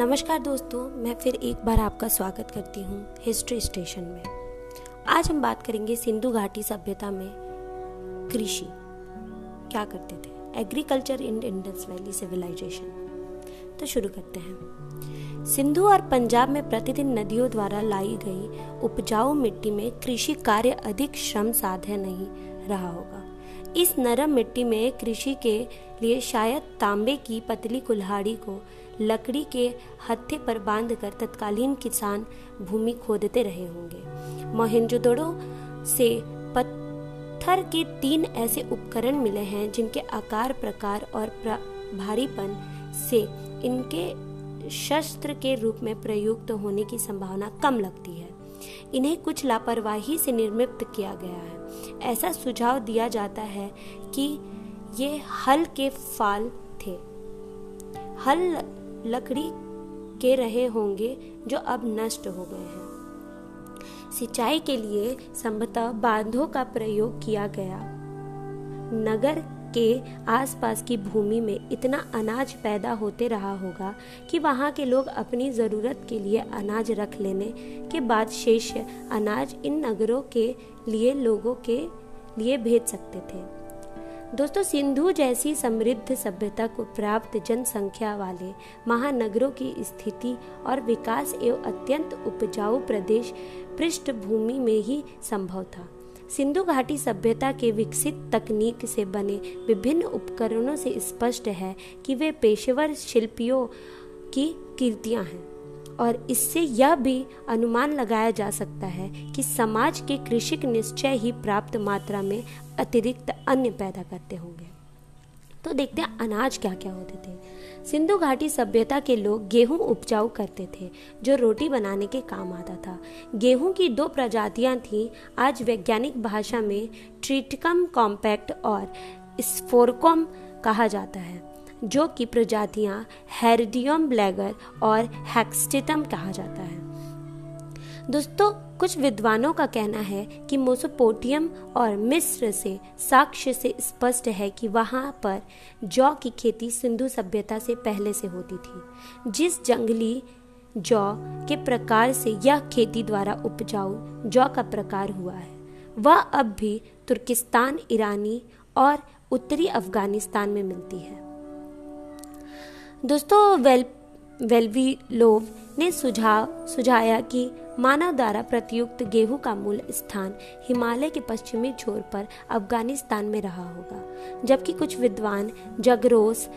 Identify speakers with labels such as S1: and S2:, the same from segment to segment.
S1: नमस्कार दोस्तों, मैं फिर एक बार आपका स्वागत करती हूँ हिस्ट्री स्टेशन में। आज हम बात करेंगे सिंधु घाटी सभ्यता में कृषि। क्या करते थे? Agriculture in Indus valley civilisation तो शुरू करते हैं। सिंधु और पंजाब में प्रतिदिन नदियों द्वारा लाई गई उपजाऊ मिट्टी में कृषि कार्य अधिक श्रम साध्य नहीं रहा होगा। इस नरम मिट्टी में कृषि के लिए शायद तांबे की पतली कुल्हाड़ी को लकड़ी के हत्थे पर बांधकर तत्कालीन किसान भूमि खोदते रहे होंगे। मोहनजोदड़ो से पत्थर के तीन ऐसे उपकरण मिले हैं जिनके आकार, प्रकार और भारीपन से इनके शस्त्र के रूप में प्रयुक्त होने की संभावना कम लगती है। इन्हें कुछ लापरवाही से निर्मित किया गया है। ऐसा सुझाव दिया जाता है कि ये हल के फाल थे। हल लकड़ी के रहे होंगे जो अब नष्ट हो गए हैं। सिंचाई के लिए संभवतः बांधों का प्रयोग किया गया। नगर के आसपास की भूमि में इतना अनाज पैदा होते रहा होगा कि वहाँ के लोग अपनी ज़रूरत के लिए अनाज रख लेने के बाद शेष अनाज इन नगरों के लिए लोगों के लिए भेज सकते थे। दोस्तों, सिंधु जैसी समृद्ध सभ्यता को प्राप्त जनसंख्या वाले महानगरों की स्थिति और विकास एवं अत्यंत उपजाऊ प्रदेश पृष्ठभूमि में ही संभव था। सिंधु घाटी सभ्यता के विकसित तकनीक से बने विभिन्न उपकरणों से स्पष्ट है कि वे पेशेवर शिल्पियों की कीर्तियाँ हैं, और इससे यह भी अनुमान लगाया जा सकता है कि समाज के कृषिक निश्चय ही प्राप्त मात्रा में अतिरिक्त अन्य पैदा करते होंगे। तो देखते हैं अनाज क्या क्या होते थे। सिंधु घाटी सभ्यता के लोग गेहूँ उपजाऊ करते थे, जो रोटी बनाने के काम आता था। गेहूँ की दो प्रजातियाँ थीं, आज वैज्ञानिक भाषा में ट्रिटिकम कॉम्पैक्ट और स्फोरकॉम कहा जाता है, जो कि प्रजातियाँ हेरिडियम ब्लैगर और हैक्सटिटम कहा जाता है। दोस्तों, कुछ विद्वानों का कहना है कि मोसोपोटियम और मिस्र से साक्ष्य से स्पष्ट है कि वहाँ पर जौ की खेती सिंधु सभ्यता से पहले से होती थी। जिस जंगली जौ के प्रकार से यह खेती द्वारा उपजाऊ जौ का प्रकार हुआ है, वह अब भी तुर्किस्तान, ईरानी और उत्तरी अफ़गानिस्तान में मिलती है। दोस्तों, वेल वेल्वीलोव ने सुझाव, सुझाया कि मानव द्वारा प्रतियुक्त गेहूँ का मूल स्थान हिमालय के पश्चिमी छोर पर अफ़गानिस्तान में रहा होगा, जबकि कुछ विद्वान जगरोस,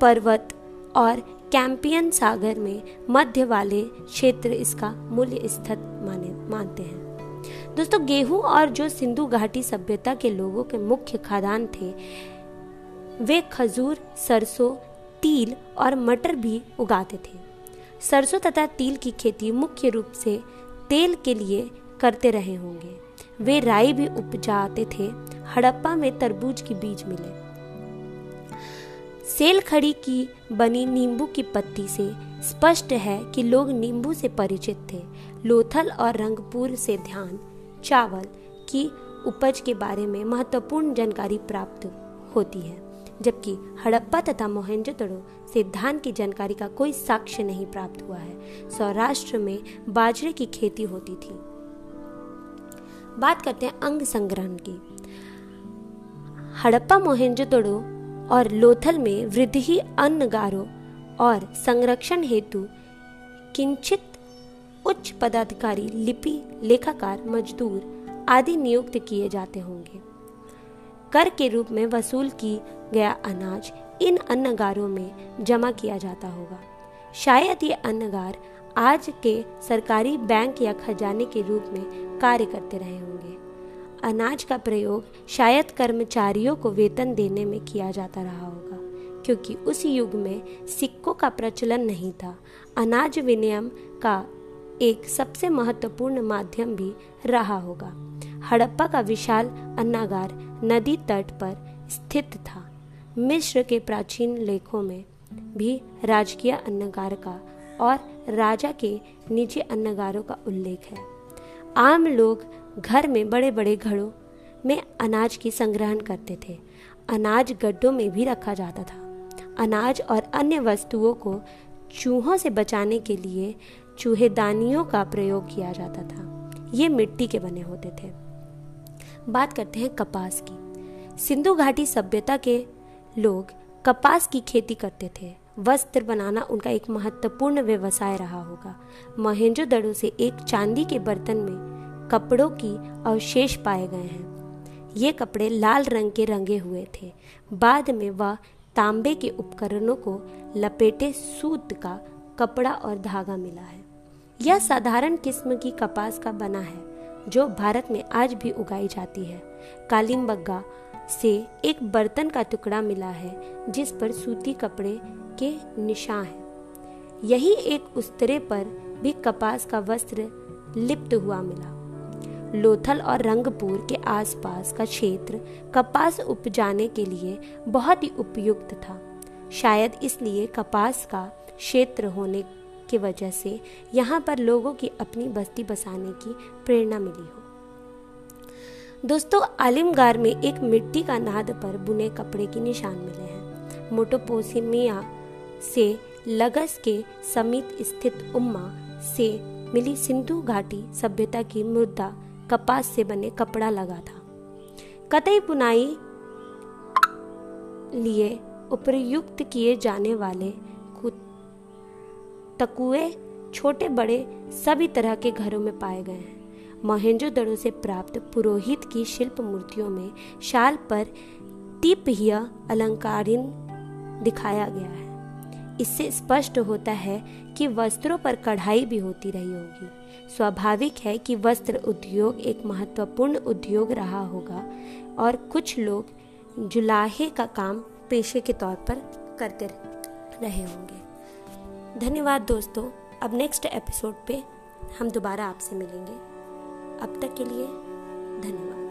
S1: पर्वत और कैंपियन सागर में मध्य वाले क्षेत्र इसका मूल्य स्थित माने, मानते हैं। दोस्तों, गेहूँ और जो सिंधु घाटी सभ्यता के लोगों के मुख्य खादान थे, वे खजूर, सरसों, तिल और मटर भी उगाते थे। सरसों तथा तिल की खेती मुख्य रूप से तेल के लिए करते रहे होंगे। वे राई भी उपजाते थे, हड़प्पा में तरबूज की बीज मिले। सेल खड़ी की बनी नींबू की पत्ती से स्पष्ट है कि लोग नींबू से परिचित थे। लोथल और रंगपुर से ध्यान, चावल की उपज के बारे में महत्वपूर्ण जानकारी प्राप्त होती है। जबकि हड़प्पा तथा मोहनजोदड़ो से धान की जानकारी का कोई साक्ष्य नहीं प्राप्त हुआ है। सौराष्ट्र में बाजरे की खेती होती थी। बात करते हैं अंग संग्रहण की। हड़प्पा मोहनजोदड़ो और लोथल में वृद्धि अन्नगारों और संरक्षण हेतु किंचित उच्च पदाधिकारी, लिपि, लेखाकार, मजदूर आदि नियुक्त किए जाते होंगे। कर के रूप में वसूल की गया अनाज इन अन्नगारों में जमा किया जाता होगा। शायद ये अन्नगार आज के सरकारी बैंक या खजाने के रूप में कार्य करते रहे होंगे। अनाज का प्रयोग शायद कर्मचारियों को वेतन देने में किया जाता रहा होगा, क्योंकि उस युग में सिक्कों का प्रचलन नहीं था। अनाज विनियम का एक सबसे महत्वपूर्ण माध्यम भी रहा होगा। हड़प्पा का विशाल अन्नागार नदी तट पर स्थित था। मिस्र के प्राचीन लेखों में भी राजकीय अन्नगार का और राजा के निजी अन्नगारों का उल्लेख है। आम लोग घर में बड़े बड़े घड़ों में अनाज की संग्रहण करते थे। अनाज गड्ढों में भी रखा जाता था। अनाज और अन्य वस्तुओं को चूहों से बचाने के लिए चूहेदानियों का प्रयोग किया जाता था। ये मिट्टी के बने होते थे। बात करते हैं कपास की। सिंधु घाटी सभ्यता के लोग कपास की खेती करते थे। वस्त्र बनाना उनका एक महत्वपूर्ण व्यवसाय रहा होगा। महेंजो दड़ो से एक चांदी के बर्तन में कपड़ों की अवशेष पाए गए हैं। ये कपड़े लाल रंग के रंगे हुए थे। बाद में वह तांबे के उपकरणों को लपेटे सूत का कपड़ा और धागा मिला है। यह साधारण किस्म की कपास का बना है। जो भारत में आज भी उगाई जाती है। कालिम्बग्गा से एक बर्तन का टुकड़ा मिला है, जिस पर सूती कपड़े के निशान हैं। यही एक उस्तरे पर भी कपास का वस्त्र लिप्त हुआ मिला। लोथल और रंगपुर के आसपास का क्षेत्र कपास उपजाने के लिए बहुत ही उपयुक्त था। शायद इसलिए कपास का क्षेत्र होने की वजह से यहाँ पर लोगों की अपनी बस्ती बसाने की प्रेरणा मिली हो। दोस्तों, आलिमगार में एक मिट्टी का नाद पर बुने कपड़े की निशान मिले हैं। मोटोपोसिमिया से लगस के समीप स्थित उम्मा से मिली सिंधु घाटी सभ्यता की मुद्दा कपास से बने कपड़ा लगा था। कतई बुनाई लिए उपयुक्त किए जाने वाले तकुए छोटे बड़े सभी तरह के घरों में पाए गए हैं। मोहेंजो दड़ो से प्राप्त पुरोहित की शिल्प मूर्तियों में शाल पर टिपहिय अलंकारिन दिखाया गया है। इससे स्पष्ट होता है कि वस्त्रों पर कढ़ाई भी होती रही होगी। स्वाभाविक है कि वस्त्र उद्योग एक महत्वपूर्ण उद्योग रहा होगा और कुछ लोग जुलाहे का काम पेशे के तौर पर करते रहे होंगे। धन्यवाद दोस्तों, अब नेक्स्ट एपिसोड पे हम दोबारा आपसे मिलेंगे। अब तक के लिए धन्यवाद।